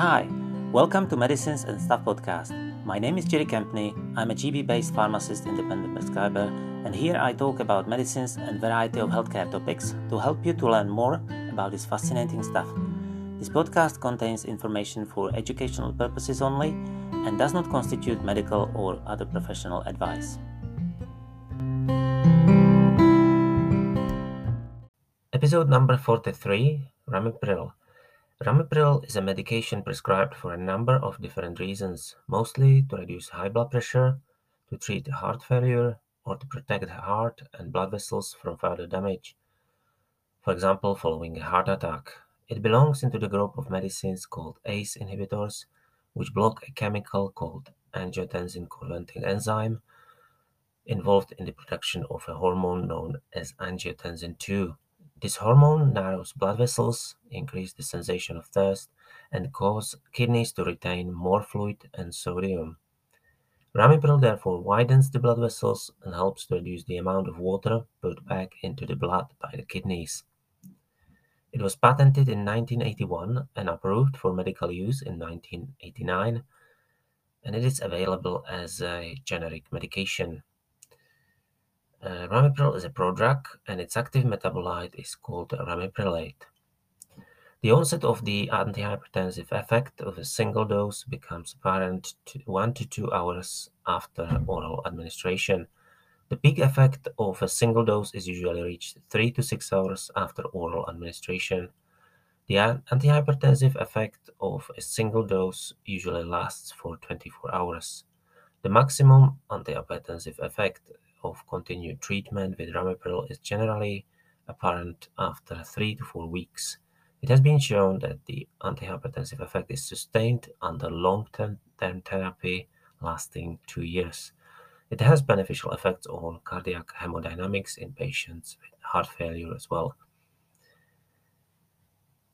Hi, welcome to Medicines and Stuff podcast. My name is Jerry Kempney. I'm a GB based pharmacist independent prescriber, and here I talk about medicines and variety of healthcare topics to help you to learn more about this fascinating stuff. This podcast contains information for educational purposes only and does not constitute medical or other professional advice. Episode number 43 Ramipril Ramipril is a medication prescribed for a number of different reasons, mostly to reduce high blood pressure, to treat heart failure, or to protect the heart and blood vessels from further damage. For example, following a heart attack. It belongs into the group of medicines called ACE inhibitors, which block a chemical called angiotensin converting enzyme involved in the production of a hormone known as angiotensin II. This hormone narrows blood vessels, increases the sensation of thirst, and cause kidneys to retain more fluid and sodium. Ramipril therefore widens the blood vessels and helps to reduce the amount of water put back into the blood by the kidneys. It was patented in 1981 and approved for medical use in 1989, and it is available as a generic medication. Uh, ramipril is a prodrug and its active metabolite is called ramiprilat. The onset of the antihypertensive effect of a single dose becomes apparent one to two hours after oral administration. The peak effect of a single dose is usually reached three to six hours after oral administration. The antihypertensive effect of a single dose usually lasts for 24 hours. The maximum antihypertensive effect of continued treatment with ramipril is generally apparent after three to four weeks. It has been shown that the antihypertensive effect is sustained under long-term therapy lasting two years. It has beneficial effects on cardiac hemodynamics in patients with heart failure as well.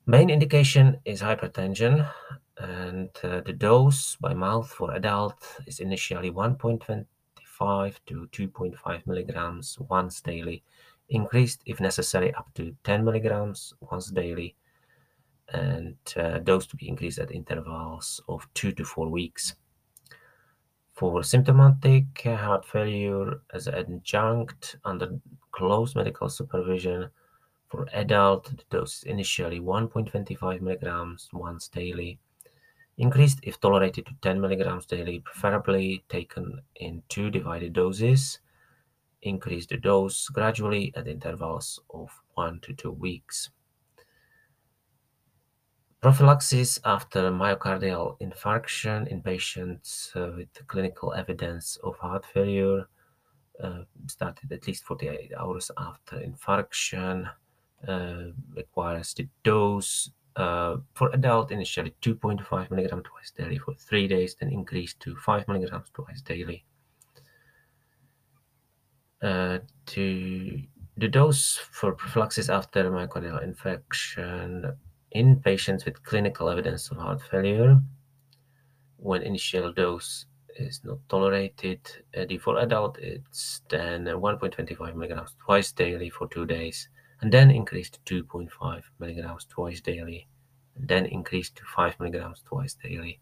Main indication is hypertension, and uh, the dose by mouth for adult is initially 1.20 5 to 2.5 milligrams once daily, increased if necessary up to 10 milligrams once daily, and uh, dose to be increased at intervals of 2 to 4 weeks. For symptomatic heart failure as adjunct under close medical supervision, for adult, the dose is initially 1.25 milligrams once daily Increased if tolerated to 10 milligrams daily, preferably taken in two divided doses. Increase the dose gradually at intervals of one to two weeks. Prophylaxis after myocardial infarction in patients uh, with clinical evidence of heart failure uh, started at least 48 hours after infarction. Uh, requires the dose uh, for adult, initially 2.5 milligram twice daily for three days, then increased to 5 milligrams twice daily. Uh, to the dose for prophylaxis after myocardial infarction in patients with clinical evidence of heart failure, when initial dose is not tolerated, uh, for adult it's then 1.25 milligrams twice daily for two days and then increased to 2.5 milligrams twice daily, and then increased to 5 milligrams twice daily.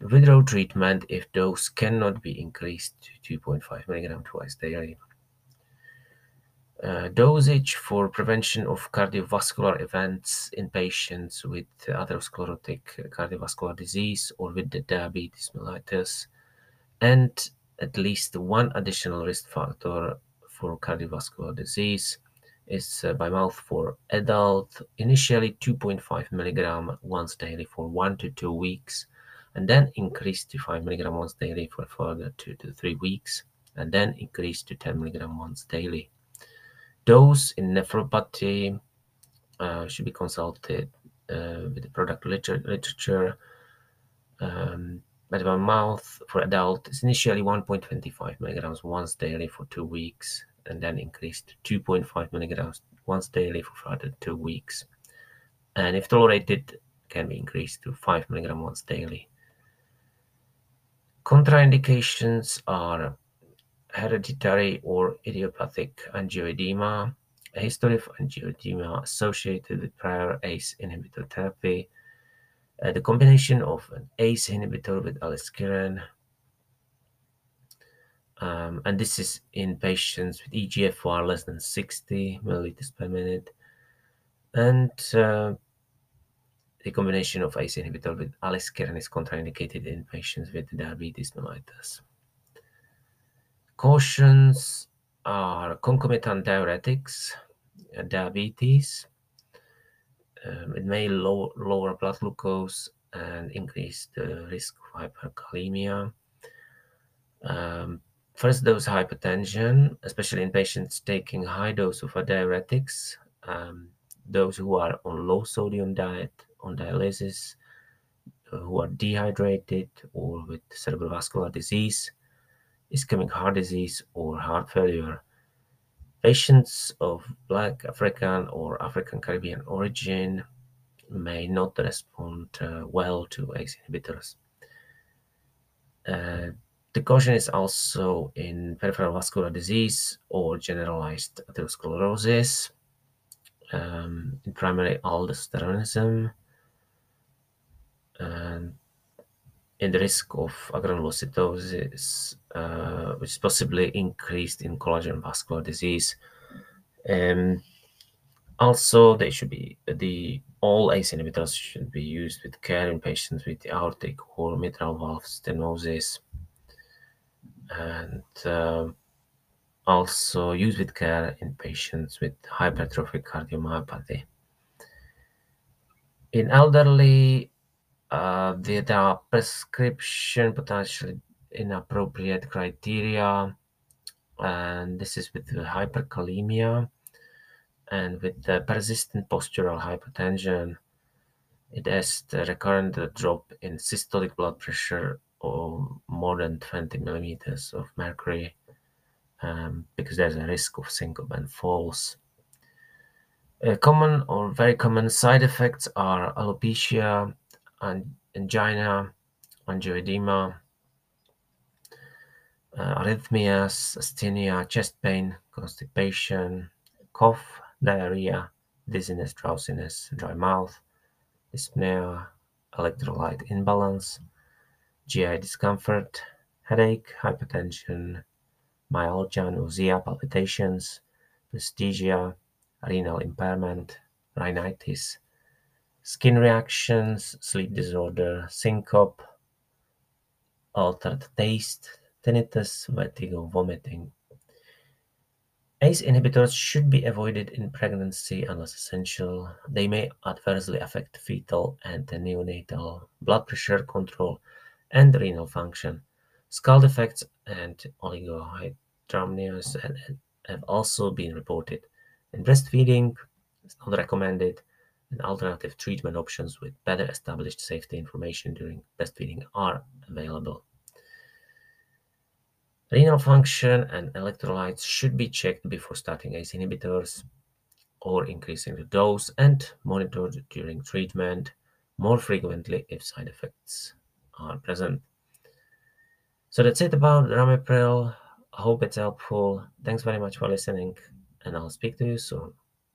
Withdraw treatment if dose cannot be increased to 2.5 milligrams twice daily. Uh, dosage for prevention of cardiovascular events in patients with atherosclerotic cardiovascular disease or with diabetes mellitus, and at least one additional risk factor for cardiovascular disease is uh, by mouth for adult, initially 2.5 milligram once daily for one to two weeks, and then increased to 5 milligram once daily for further two to three weeks, and then increased to 10 milligram once daily. Dose in nephropathy uh, should be consulted uh, with the product liter- literature. Um, but by mouth for adult is initially 1.25 milligrams once daily for two weeks, and then increased to 2.5 milligrams once daily for further two weeks. And if tolerated, can be increased to 5 milligrams once daily. Contraindications are hereditary or idiopathic angioedema, a history of angioedema associated with prior ACE inhibitor therapy, Uh, the combination of an ACE inhibitor with aliskiren, um, and this is in patients with EGFR less than 60 milliliters per minute, and uh, the combination of ACE inhibitor with aliskiren is contraindicated in patients with diabetes mellitus. Cautions are concomitant diuretics, uh, diabetes. Um, it may low, lower blood glucose and increase the risk of hyperkalemia. Um, first dose hypotension, especially in patients taking high dose of diuretics, um, those who are on low sodium diet on dialysis uh, who are dehydrated or with cerebrovascular disease, ischemic heart disease, or heart failure. Patients of Black African or African Caribbean origin may not respond uh, well to ACE inhibitors. Uh, the caution is also in peripheral vascular disease or generalized atherosclerosis, um, in primary aldosteronism, and in the risk of agranulocytosis, uh, which is possibly increased in collagen vascular disease. Um, also, they should be the all ACE inhibitors should be used with care in patients with aortic or mitral valve stenosis, and uh, also used with care in patients with hypertrophic cardiomyopathy. In elderly uh, there are prescription potentially inappropriate criteria, and this is with hyperkalemia and with the persistent postural hypotension. It has the recurrent drop in systolic blood pressure or more than 20 millimeters of mercury um, because there's a risk of syncope and falls. Uh, common or very common side effects are alopecia, and angina, angioedema, uh, arrhythmias, asthenia, chest pain, constipation, cough, diarrhea, dizziness, drowsiness, dry mouth, dyspnea, electrolyte imbalance, GI discomfort, headache, hypotension, myalgia, nausea, palpitations, anesthesia, renal impairment, rhinitis, skin reactions, sleep disorder, syncope, altered taste, tinnitus, vertigo, vomiting. ACE inhibitors should be avoided in pregnancy unless essential. They may adversely affect fetal and neonatal blood pressure control and renal function. Skull defects and oligohydramnios have also been reported. In breastfeeding, it's not recommended and alternative treatment options with better established safety information during breastfeeding are available. Renal function and electrolytes should be checked before starting ACE inhibitors or increasing the dose and monitored during treatment more frequently if side effects are present. So that's it about Ramipril. I hope it's helpful. Thanks very much for listening, and I'll speak to you soon.